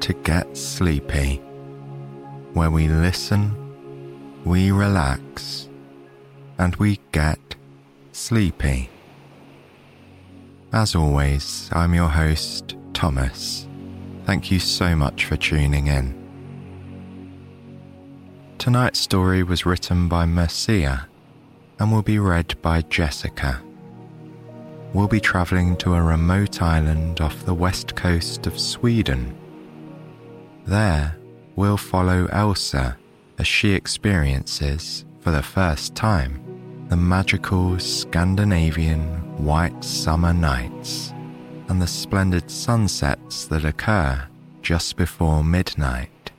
to Get Sleepy, where we listen, we relax, and we get sleepy. As always, I'm your host, Thomas. Thank you so much for tuning in. Tonight's story was written by Mersiha and will be read by Jessika. We'll be travelling to a remote island off the west coast of Sweden. There, we'll follow Elsa as she experiences, for the first time, the magical Scandinavian white summer nights and the splendid sunsets that occur just before midnight.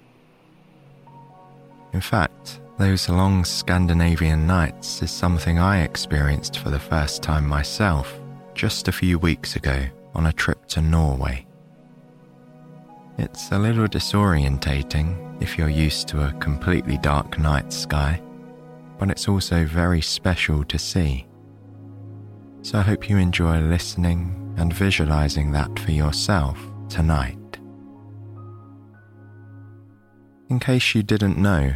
In fact, those long Scandinavian nights is something I experienced for the first time myself just a few weeks ago on a trip to Norway. It's a little disorientating if you're used to a completely dark night sky, but it's also very special to see. So I hope you enjoy listening and visualizing that for yourself tonight. In case you didn't know,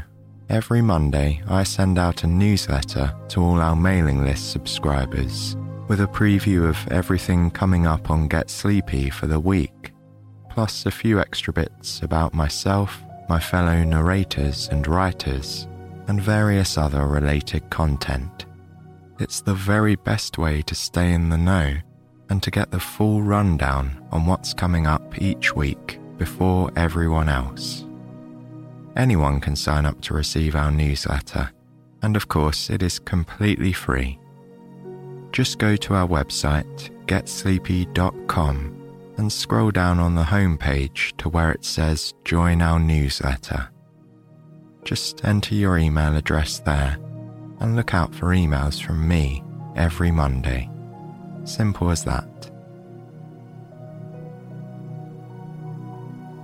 every Monday I send out a newsletter to all our mailing list subscribers with a preview of everything coming up on Get Sleepy for the week, plus a few extra bits about myself, my fellow narrators and writers, and various other related content. It's the very best way to stay in the know and to get the full rundown on what's coming up each week before everyone else. Anyone can sign up to receive our newsletter, and of course, it is completely free just go to our website, getsleepy.com, and scroll down on the homepage to where it says Join Our Newsletter. Just enter your email address there and look out for emails from me every Monday. Simple as that.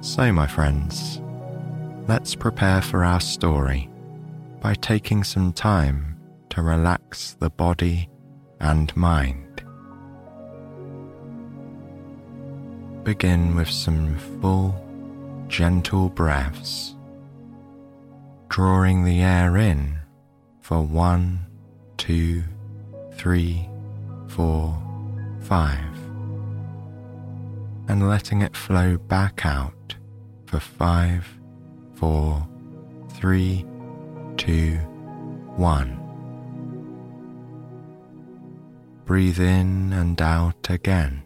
So, my friends, let's prepare for our story by taking some time to relax the body and mind. Begin with some full, gentle breaths, drawing the air in for one, two, three, four, five, and letting it flow back out for five, four, three, two, one. breathe in and out again,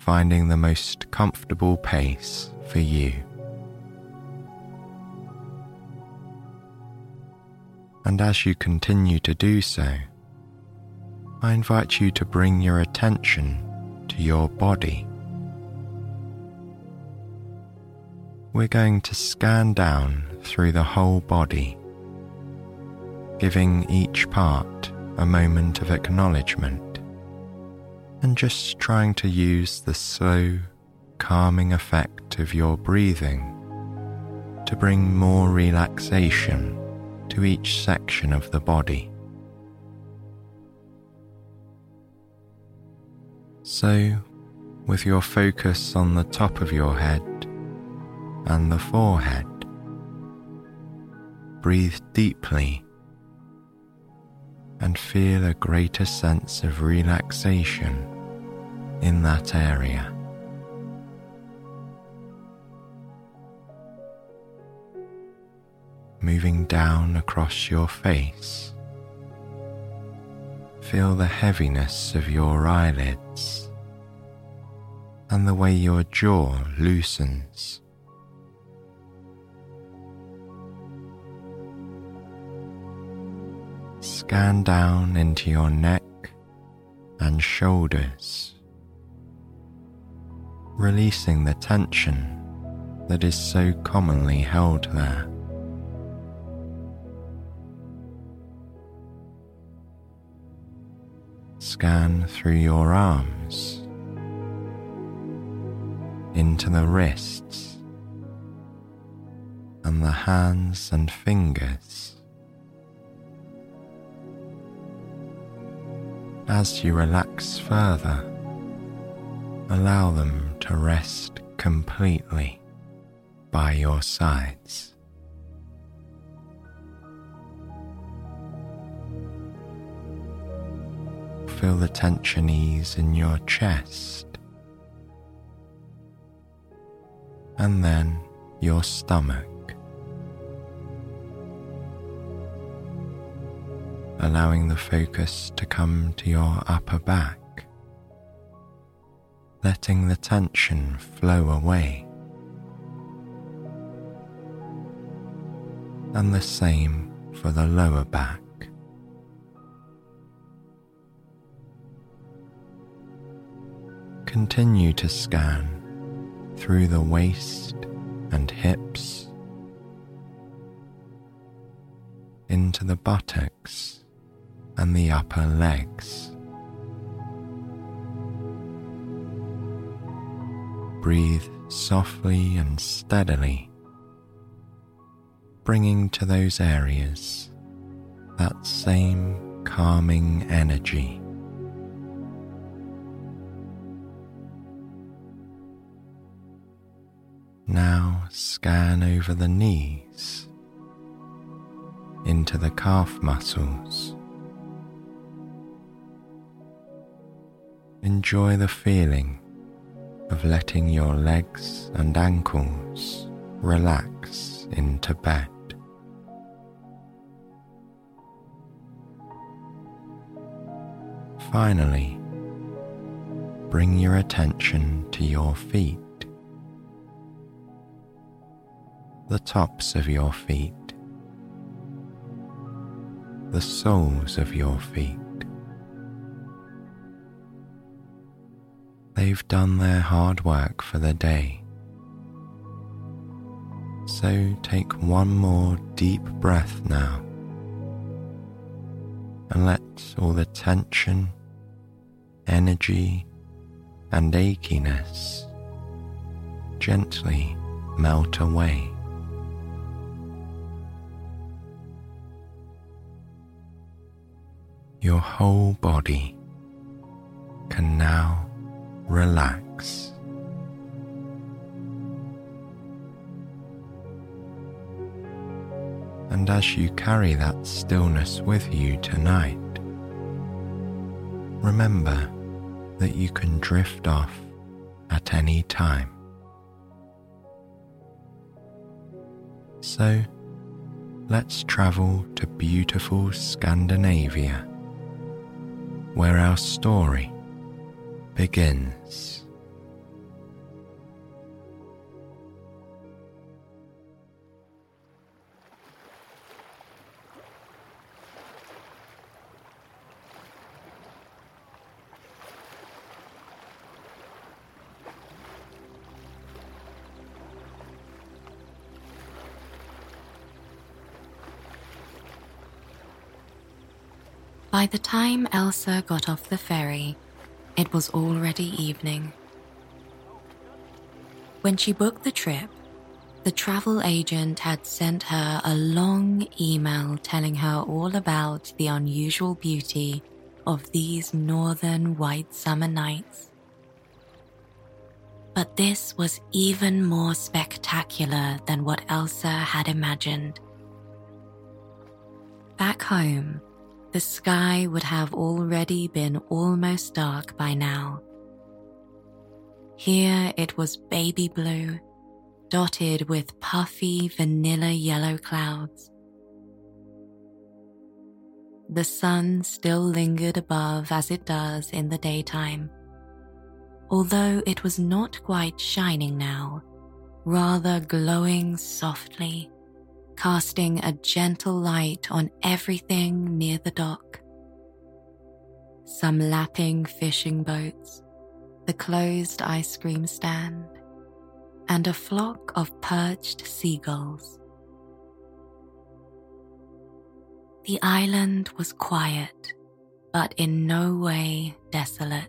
finding the most comfortable pace for you. And as you continue to do so, I invite you to bring your attention to your body. We're going to scan down through the whole body, giving each part a moment of acknowledgement and just trying to use the slow, calming effect of your breathing to bring more relaxation to each section of the body. So, with your focus on the top of your head and the forehead, breathe deeply and feel a greater sense of relaxation in that area. moving down across your face. Feel the heaviness of your eyelids and the way your jaw loosens. Scan down into your neck and shoulders, releasing the tension that is so commonly held there. Scan through your arms, into the wrists, and the hands and fingers. As you relax further, allow them to rest completely by your sides. Feel the tension ease in your chest and then your stomach. Allowing the focus to come to your upper back, letting the tension flow away. and the same for the lower back. Continue to scan through the waist and hips into the buttocks and the upper legs. Breathe softly and steadily bringing to those areas that same calming energy. Now scan over the knees into the calf muscles. Enjoy the feeling of letting your legs and ankles relax into bed. Finally, bring your attention to your feet, the tops of your feet, the soles of your feet. They've done their hard work for the day. So take one more deep breath now and let all the tension energy, and achiness gently melt away. Your whole body can now relax. And as you carry that stillness with you tonight, remember that you can drift off at any time. So, let's travel to beautiful Scandinavia, where our story begins. By the time Elsa got off the ferry, it was already evening. When she booked the trip, the travel agent had sent her a long email telling her all about the unusual beauty of these northern white summer nights. But this was even more spectacular than what Elsa had imagined. Back home, the sky would have already been almost dark by now. Here it was baby blue, dotted with puffy vanilla yellow clouds. The sun still lingered above as it does in the daytime, although it was not quite shining now, rather glowing softly casting a gentle light on everything near the dock. Some lapping fishing boats, the closed ice cream stand, and a flock of perched seagulls. The island was quiet, but in no way desolate.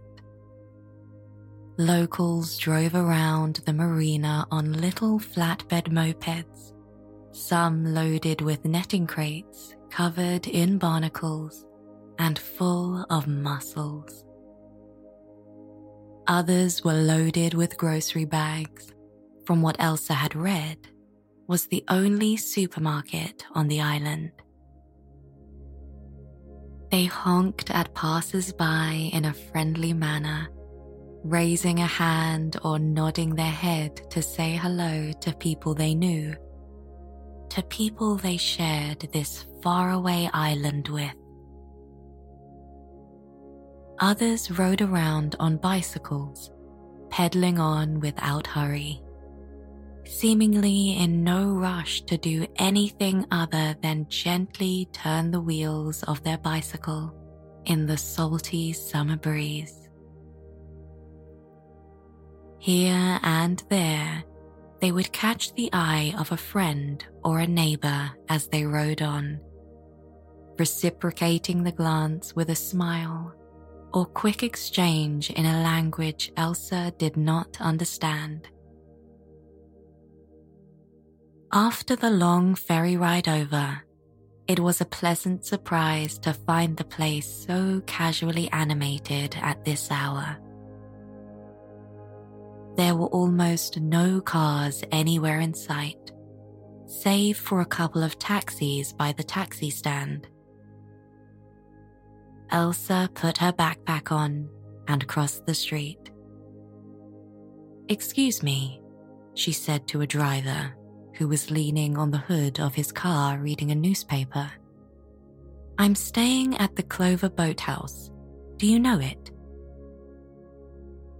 Locals drove around the marina on little flatbed mopeds, some loaded with netting crates covered in barnacles and full of mussels. Others were loaded with grocery bags. From what Elsa had read, was the only supermarket on the island. They honked at passers by in a friendly manner, raising a hand or nodding their head to say hello to people they knew, to people they shared this faraway island with. Others rode around on bicycles, pedaling on without hurry seemingly in no rush to do anything other than gently turn the wheels of their bicycle in the salty summer breeze. Here and there, they would catch the eye of a friend or a neighbor as they rode on, reciprocating the glance with a smile or quick exchange in a language Elsa did not understand. After the long ferry ride over, it was a pleasant surprise to find the place so casually animated at this hour. There were almost no cars anywhere in sight, save for a couple of taxis by the taxi stand. Elsa put her backpack on and crossed the street. Excuse me, she said to a driver who was leaning on the hood of his car reading a newspaper. I'm staying at the Clover Boathouse. Do you know it?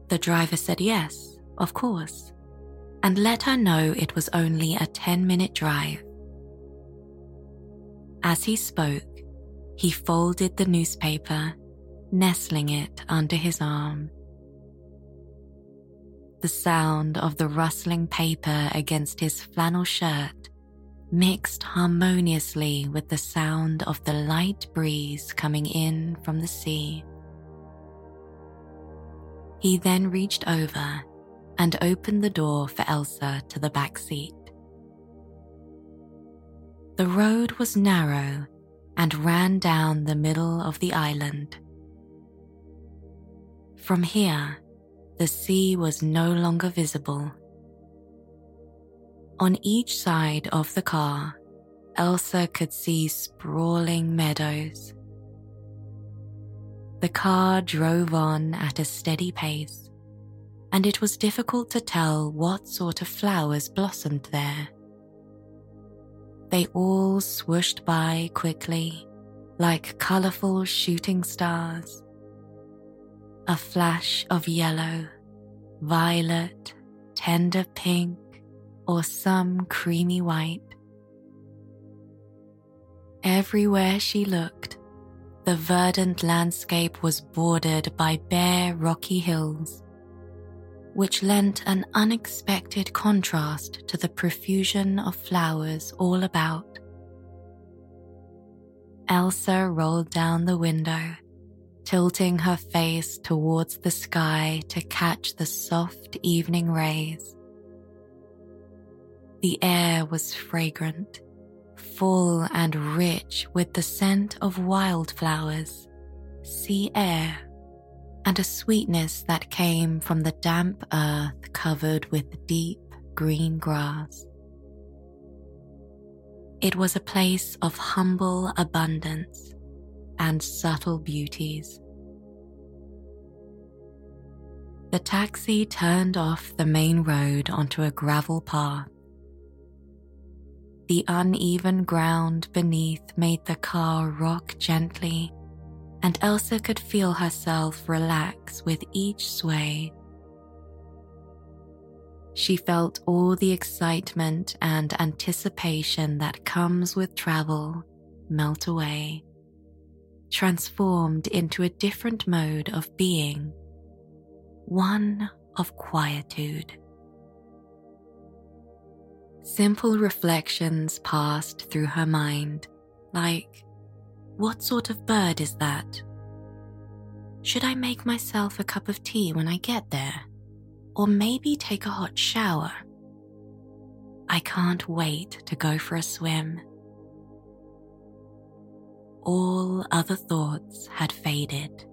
The driver said yes, of course, and let her know it was only a 10 minute drive. As he spoke, he folded the newspaper, nestling it under his arm the sound of the rustling paper against his flannel shirt mixed harmoniously with the sound of the light breeze coming in from the sea. He then reached over and opened the door for Elsa to the back seat. The road was narrow and ran down the middle of the island. From here, the sea was no longer visible. On each side of the car, Elsa could see sprawling meadows. The car drove on at a steady pace, and it was difficult to tell what sort of flowers blossomed there. They all swooshed by quickly, like colourful shooting stars a flash of yellow, violet, tender pink, or some creamy white. Everywhere she looked, the verdant landscape was bordered by bare rocky hills, which lent an unexpected contrast to the profusion of flowers all about. Elsa rolled down the window tilting her face towards the sky to catch the soft evening rays. The air was fragrant, full and rich with the scent of wildflowers, sea air, and a sweetness that came from the damp earth covered with deep green grass. It was a place of humble abundance and subtle beauties. The taxi turned off the main road onto a gravel path. The uneven ground beneath made the car rock gently, and Elsa could feel herself relax with each sway. She felt all the excitement and anticipation that comes with travel melt away, transformed into a different mode of being, one of quietude. Simple reflections passed through her mind, like, What sort of bird is that? Should I make myself a cup of tea when I get there? Or maybe take a hot shower? I can't wait to go for a swim. All other thoughts had faded.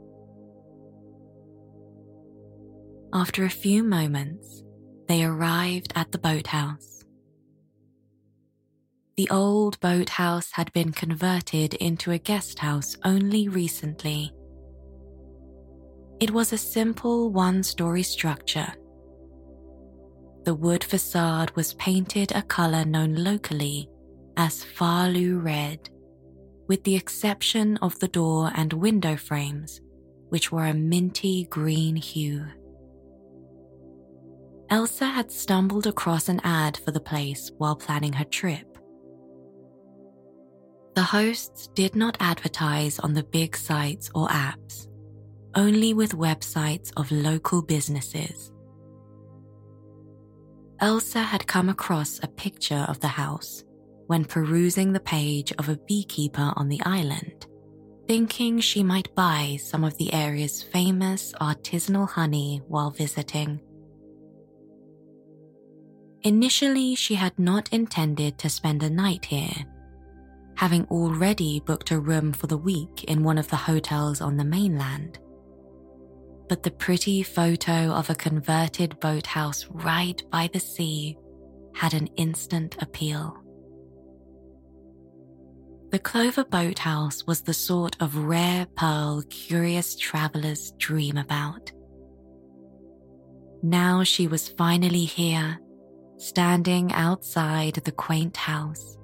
After a few moments, they arrived at the boathouse. The old boathouse had been converted into a guest house only recently. It was a simple one story structure. The wood facade was painted a color known locally as Falu Red, with the exception of the door and window frames, which were a minty green hue. Elsa had stumbled across an ad for the place while planning her trip. The hosts did not advertise on the big sites or apps, only with websites of local businesses. Elsa had come across a picture of the house when perusing the page of a beekeeper on the island, thinking she might buy some of the area's famous artisanal honey while visiting. Initially, she had not intended to spend a night here having already booked a room for the week in one of the hotels on the mainland. But the pretty photo of a converted boathouse right by the sea had an instant appeal. The Clover Boathouse was the sort of rare pearl curious travelers dream about. Now she was finally here, standing outside the quaint house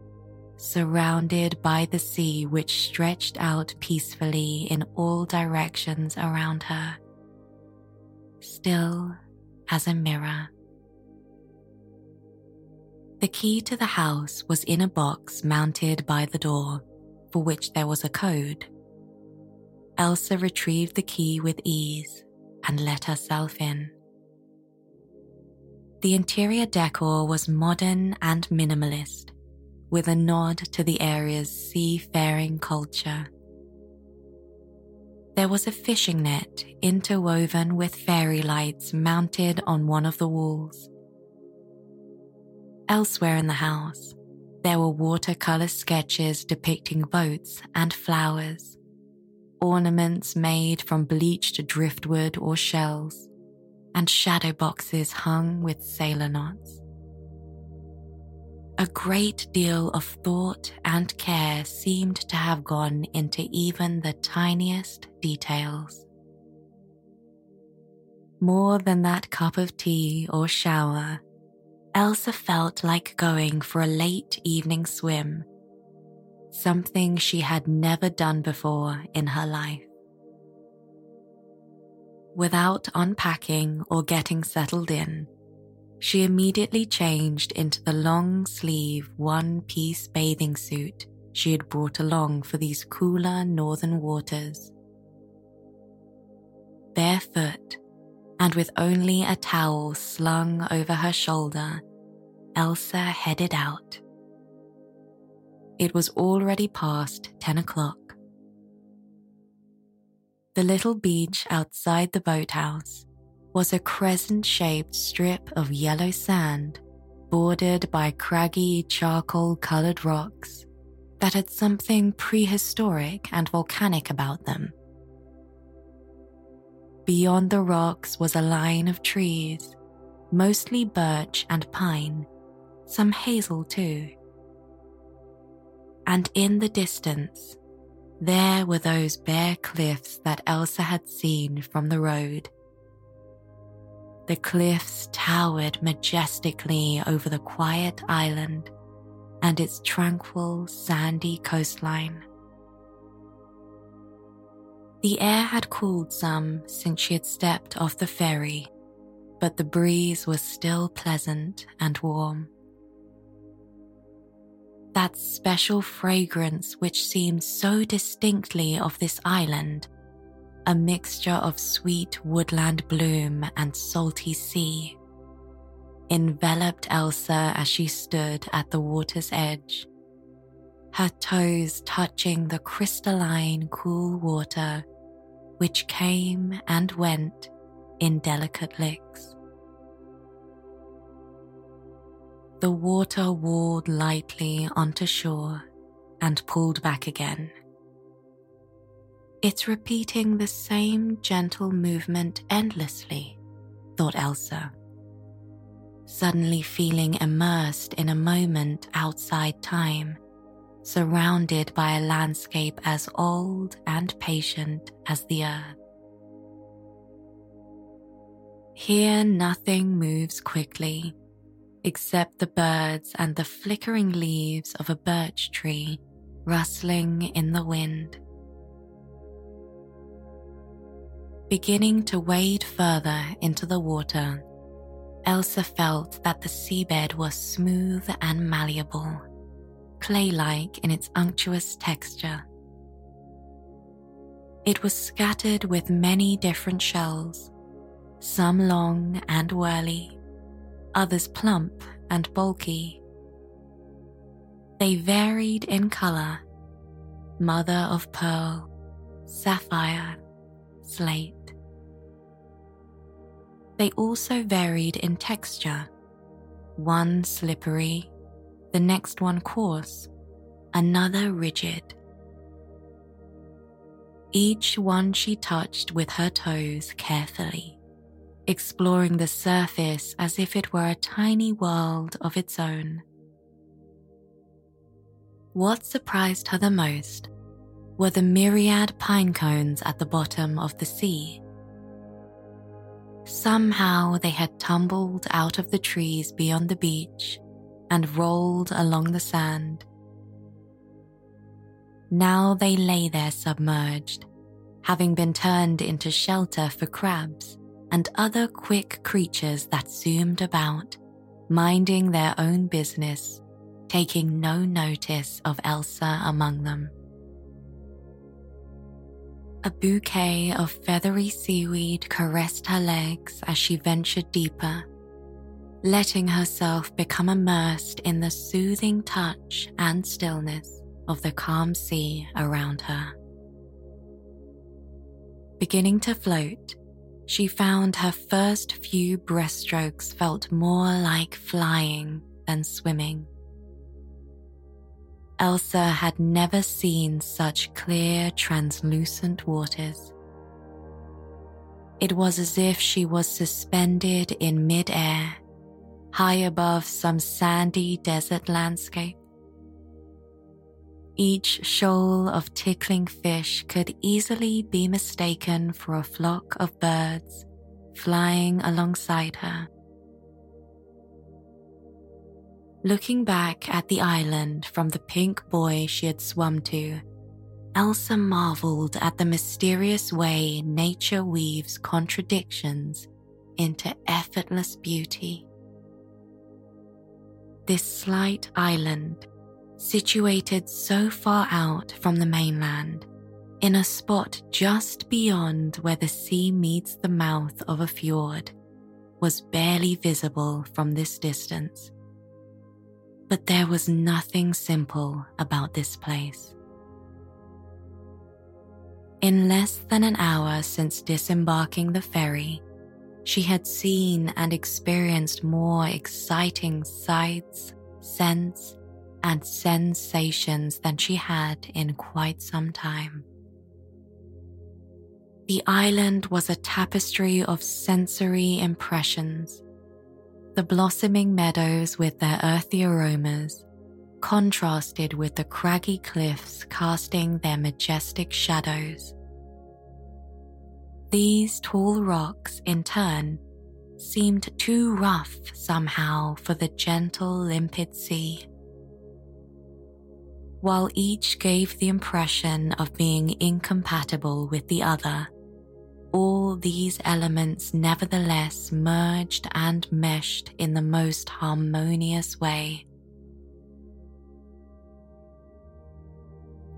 surrounded by the sea which stretched out peacefully in all directions around her, still as a mirror. The key to the house was in a box mounted by the door, for which there was a code. Elsa retrieved the key with ease and let herself in. The interior decor was modern and minimalist, with a nod to the area's seafaring culture. There was a fishing net interwoven with fairy lights mounted on one of the walls. Elsewhere in the house, there were watercolor sketches depicting boats and flowers, ornaments made from bleached driftwood or shells, and shadow boxes hung with sailor knots. A great deal of thought and care seemed to have gone into even the tiniest details. More than that cup of tea or shower, Elsa felt like going for a late evening swim, something she had never done before in her life. Without unpacking or getting settled in, she immediately changed into the long sleeve one piece bathing suit she had brought along for these cooler northern waters. Barefoot and with only a towel slung over her shoulder, Elsa headed out. It was already past 10 o'clock. The little beach outside the boathouse was a crescent shaped strip of yellow sand bordered by craggy charcoal colored rocks that had something prehistoric and volcanic about them. Beyond the rocks was a line of trees, mostly birch and pine, some hazel too. And in the distance, there were those bare cliffs that Elsa had seen from the road the cliffs towered majestically over the quiet island, and its tranquil, sandy coastline. The air had cooled some since she had stepped off the ferry, but the breeze was still pleasant and warm. That special fragrance which seemed so distinctly of this island a mixture of sweet woodland bloom and salty sea, enveloped Elsa as she stood at the water's edge, her toes touching the crystalline, cool water which came and went in delicate licks. The water walled lightly onto shore and pulled back again it's repeating the same gentle movement endlessly, thought Elsa. Suddenly feeling immersed in a moment outside time, surrounded by a landscape as old and patient as the earth. Here, nothing moves quickly except the birds and the flickering leaves of a birch tree rustling in the wind. Beginning to wade further into the water, Elsa felt that the seabed was smooth and malleable, clay like in its unctuous texture. It was scattered with many different shells, some long and whirly, others plump and bulky. They varied in color mother of pearl, sapphire, slate. They also varied in texture, one slippery, the next one coarse, another rigid. Each one she touched with her toes carefully, exploring the surface as if it were a tiny world of its own. What surprised her the most were the myriad pine cones at the bottom of the sea. Somehow they had tumbled out of the trees beyond the beach and rolled along the sand. Now they lay there submerged, having been turned into shelter for crabs and other quick creatures that zoomed about, minding their own business, taking no notice of Elsa among them. A bouquet of feathery seaweed caressed her legs as she ventured deeper, letting herself become immersed in the soothing touch and stillness of the calm sea around her. Beginning to float, she found her first few breaststrokes felt more like flying than swimming. Elsa had never seen such clear, translucent waters. It was as if she was suspended in midair, high above some sandy desert landscape. Each shoal of tickling fish could easily be mistaken for a flock of birds flying alongside her. Looking back at the island from the pink buoy she had swum to, Elsa marveled at the mysterious way nature weaves contradictions into effortless beauty. This slight island, situated so far out from the mainland, in a spot just beyond where the sea meets the mouth of a fjord, was barely visible from this distance. But there was nothing simple about this place. In less than an hour since disembarking the ferry, she had seen and experienced more exciting sights, scents, and sensations than she had in quite some time. The island was a tapestry of sensory impressions the blossoming meadows with their earthy aromas contrasted with the craggy cliffs casting their majestic shadows. These tall rocks, in turn, seemed too rough somehow for the gentle, limpid sea, while each gave the impression of being incompatible with the other, all these elements nevertheless merged and meshed in the most harmonious way.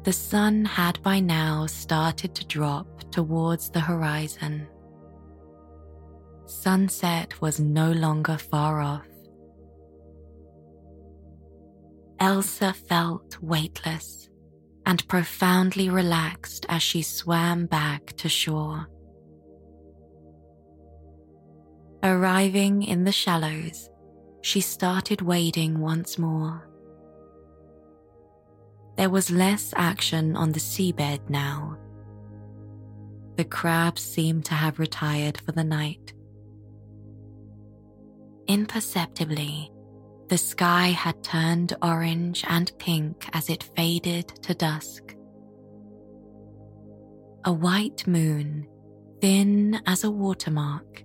The sun had by now started to drop towards the horizon. Sunset was no longer far off. Elsa felt weightless and profoundly relaxed as she swam back to shore. Arriving in the shallows, she started wading once more. There was less action on the seabed now. The crabs seemed to have retired for the night. Imperceptibly, the sky had turned orange and pink as it faded to dusk. A white moon, thin as a watermark,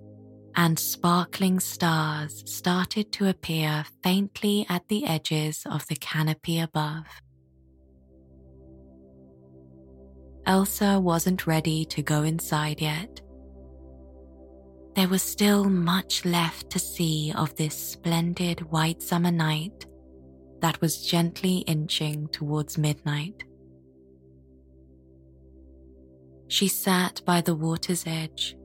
and sparkling stars started to appear faintly at the edges of the canopy above. Elsa wasn't ready to go inside yet there was still much left to see of this splendid white summer night that was gently inching towards midnight. She sat by the water's edge,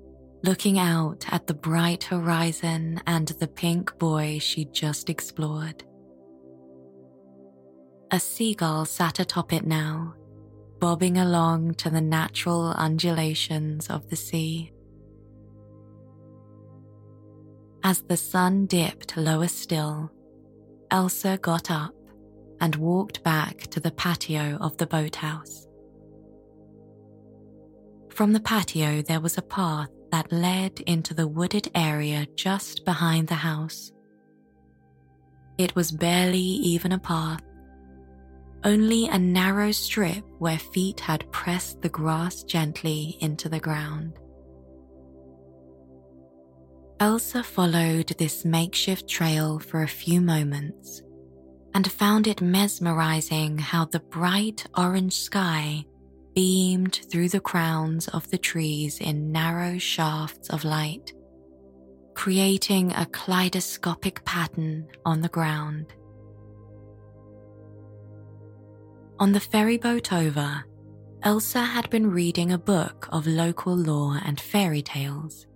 looking out at the bright horizon and the pink buoy she'd just explored. A seagull sat atop it now, bobbing along to the natural undulations of the sea. As the sun dipped lower still, Elsa got up and walked back to the patio of the boathouse. From the patio, there was a path that led into the wooded area just behind the house. It was barely even a path, only a narrow strip where feet had pressed the grass gently into the ground. Elsa followed this makeshift trail for a few moments and found it mesmerizing how the bright orange sky beamed through the crowns of the trees in narrow shafts of light, creating a kaleidoscopic pattern on the ground. On the ferry boat over, Elsa had been reading a book of local lore and fairy tales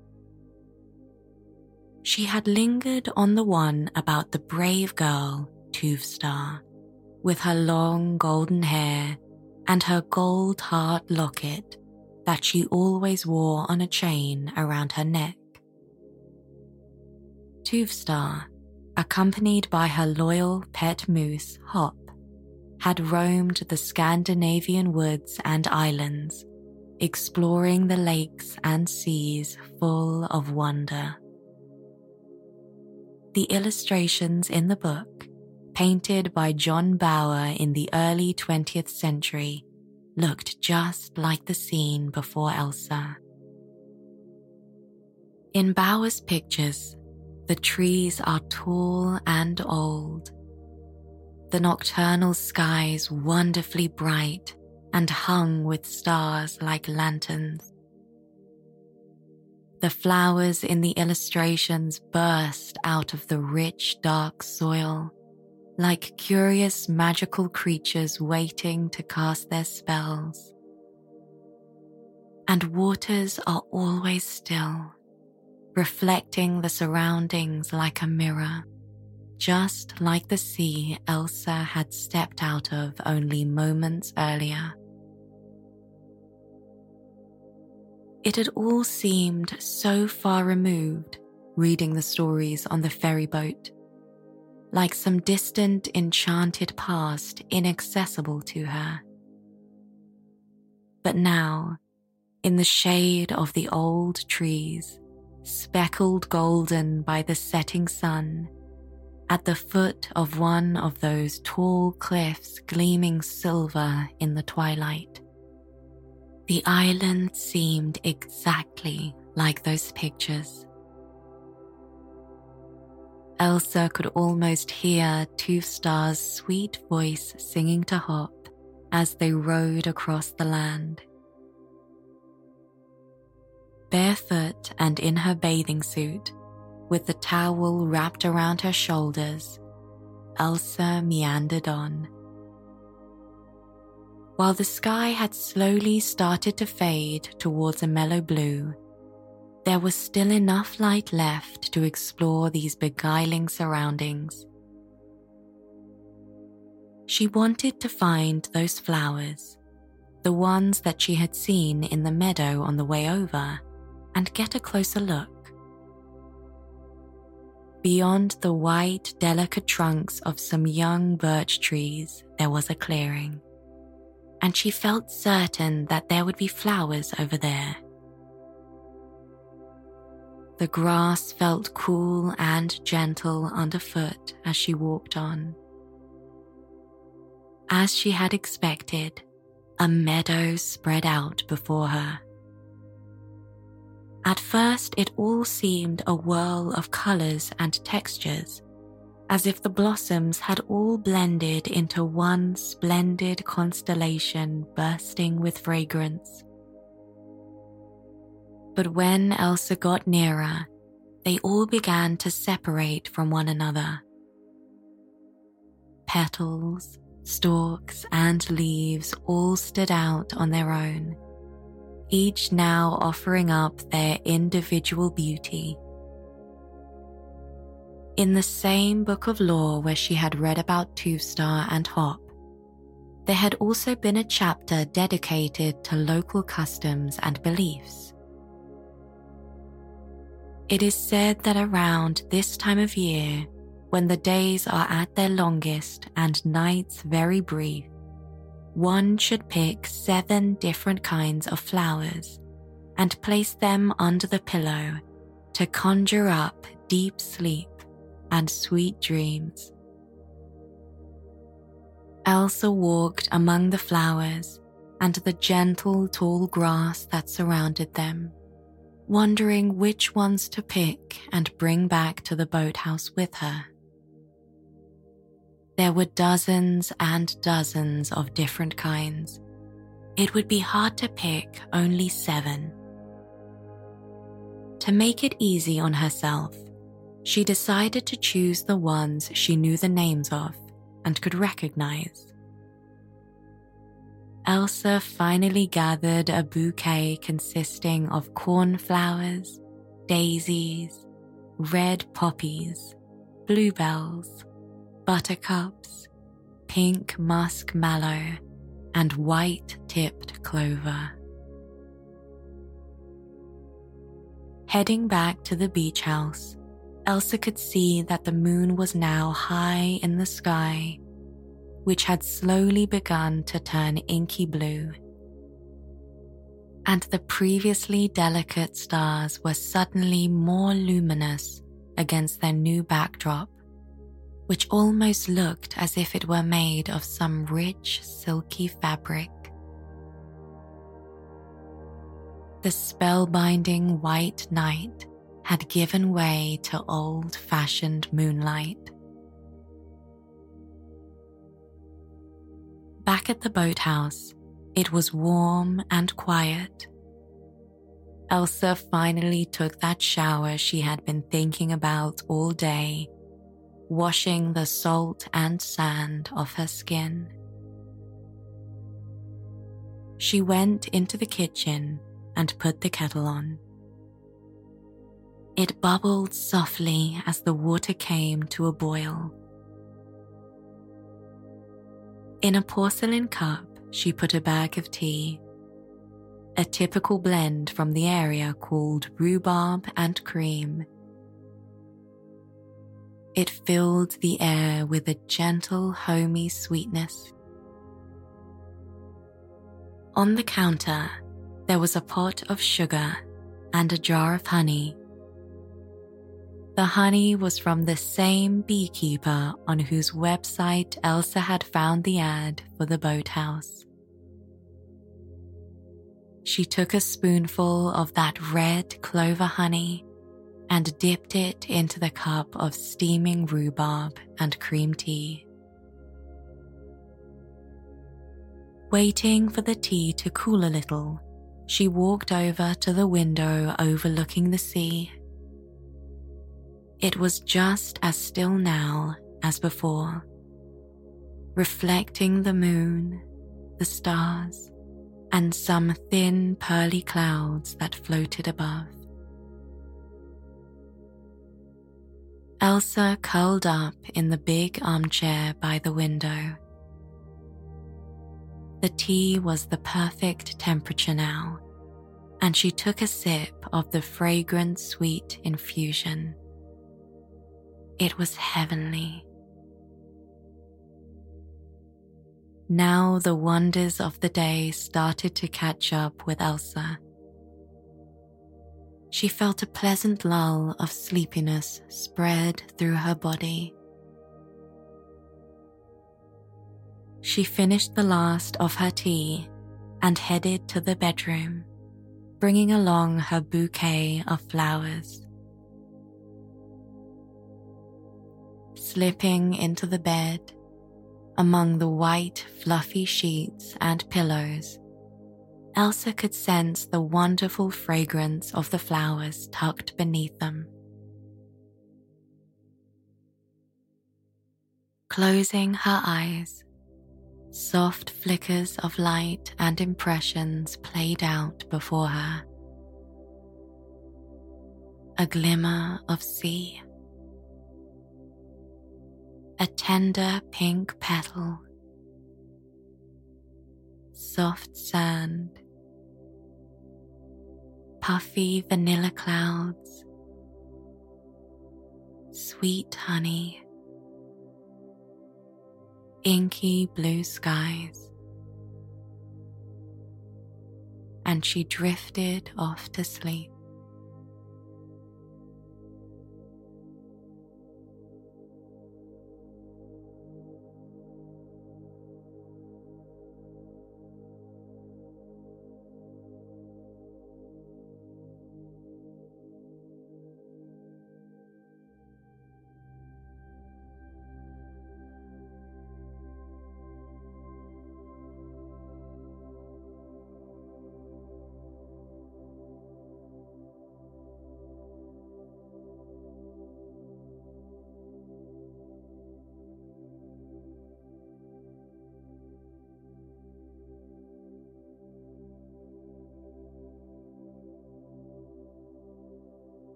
she had lingered on the one about the brave girl, Tuvstarr, with her long golden hair and her gold heart locket that she always wore on a chain around her neck. Tuvstarr, accompanied by her loyal pet moose, Hop, had roamed the Scandinavian woods and islands, exploring the lakes and seas full of wonder. The illustrations in the book, painted by John Bauer in the early 20th century, looked just like the scene before Elsa. In Bauer's pictures, the trees are tall and old. The nocturnal skies wonderfully bright and hung with stars like lanterns. The flowers in the illustrations burst out of the rich, dark soil, like curious magical creatures waiting to cast their spells. And waters are always still, reflecting the surroundings like a mirror, just like the sea Elsa had stepped out of only moments earlier. It had all seemed so far removed reading the stories on the ferry boat, like some distant, enchanted past inaccessible to her. But now, in the shade of the old trees, speckled golden by the setting sun, at the foot of one of those tall cliffs gleaming silver in the twilight, the island seemed exactly like those pictures. Elsa could almost hear Tuvstarr's sweet voice singing to Hop as they rode across the land. Barefoot and in her bathing suit, with the towel wrapped around her shoulders, Elsa meandered on. While the sky had slowly started to fade towards a mellow blue, there was still enough light left to explore these beguiling surroundings. She wanted to find those flowers, the ones that she had seen in the meadow on the way over, and get a closer look. Beyond the white, delicate trunks of some young birch trees, there was a clearing, and she felt certain that there would be flowers over there. The grass felt cool and gentle underfoot as she walked on. As she had expected, a meadow spread out before her. At first, it all seemed a whirl of colors and textures, as if the blossoms had all blended into one splendid constellation bursting with fragrance. But when Elsa got nearer, they all began to separate from one another. Petals, stalks, and leaves all stood out on their own, each now offering up their individual beauty. In the same book of lore where she had read about Tuvstarr and Hop, there had also been a chapter dedicated to local customs and beliefs. It is said that around this time of year, when the days are at their longest and nights very brief, one should pick seven different kinds of flowers and place them under the pillow to conjure up deep sleep and sweet dreams. Elsa walked among the flowers and the gentle tall grass that surrounded them wondering which ones to pick and bring back to the boathouse with her. There were dozens and dozens of different kinds. It would be hard to pick only seven. To make it easy on herself, she decided to choose the ones she knew the names of and could recognize. Elsa finally gathered a bouquet consisting of cornflowers, daisies, red poppies, bluebells, buttercups, pink musk mallow, and white tipped clover. Heading back to the beach house, Elsa could see that the moon was now high in the sky which had slowly begun to turn inky blue. And the previously delicate stars were suddenly more luminous against their new backdrop, which almost looked as if it were made of some rich, silky fabric. The spellbinding white night had given way to old fashioned moonlight. Back at the boathouse, it was warm and quiet. Elsa finally took that shower she had been thinking about all day, washing the salt and sand off her skin. She went into the kitchen and put the kettle on. It bubbled softly as the water came to a boil. In a porcelain cup, she put a bag of tea, a typical blend from the area called rhubarb and cream. It filled the air with a gentle, homey sweetness. On the counter, there was a pot of sugar and a jar of honey the honey was from the same beekeeper on whose website Elsa had found the ad for the boathouse. She took a spoonful of that red clover honey and dipped it into the cup of steaming rhubarb and cream tea. Waiting for the tea to cool a little, she walked over to the window overlooking the sea. It was just as still now as before, reflecting the moon, the stars, and some thin pearly clouds that floated above. Elsa curled up in the big armchair by the window the tea was the perfect temperature now, and she took a sip of the fragrant sweet infusion. It was heavenly. Now the wonders of the day started to catch up with Elsa. She felt a pleasant lull of sleepiness spread through her body She finished the last of her tea and headed to the bedroom, bringing along her bouquet of flowers. Slipping into the bed, among the white, fluffy sheets and pillows, Elsa could sense the wonderful fragrance of the flowers tucked beneath them. Closing her eyes, Soft flickers of light and impressions played out before her. A glimmer of sea. A tender pink petal. Soft sand. Puffy vanilla clouds. Sweet honey inky blue skies. And she drifted off to sleep.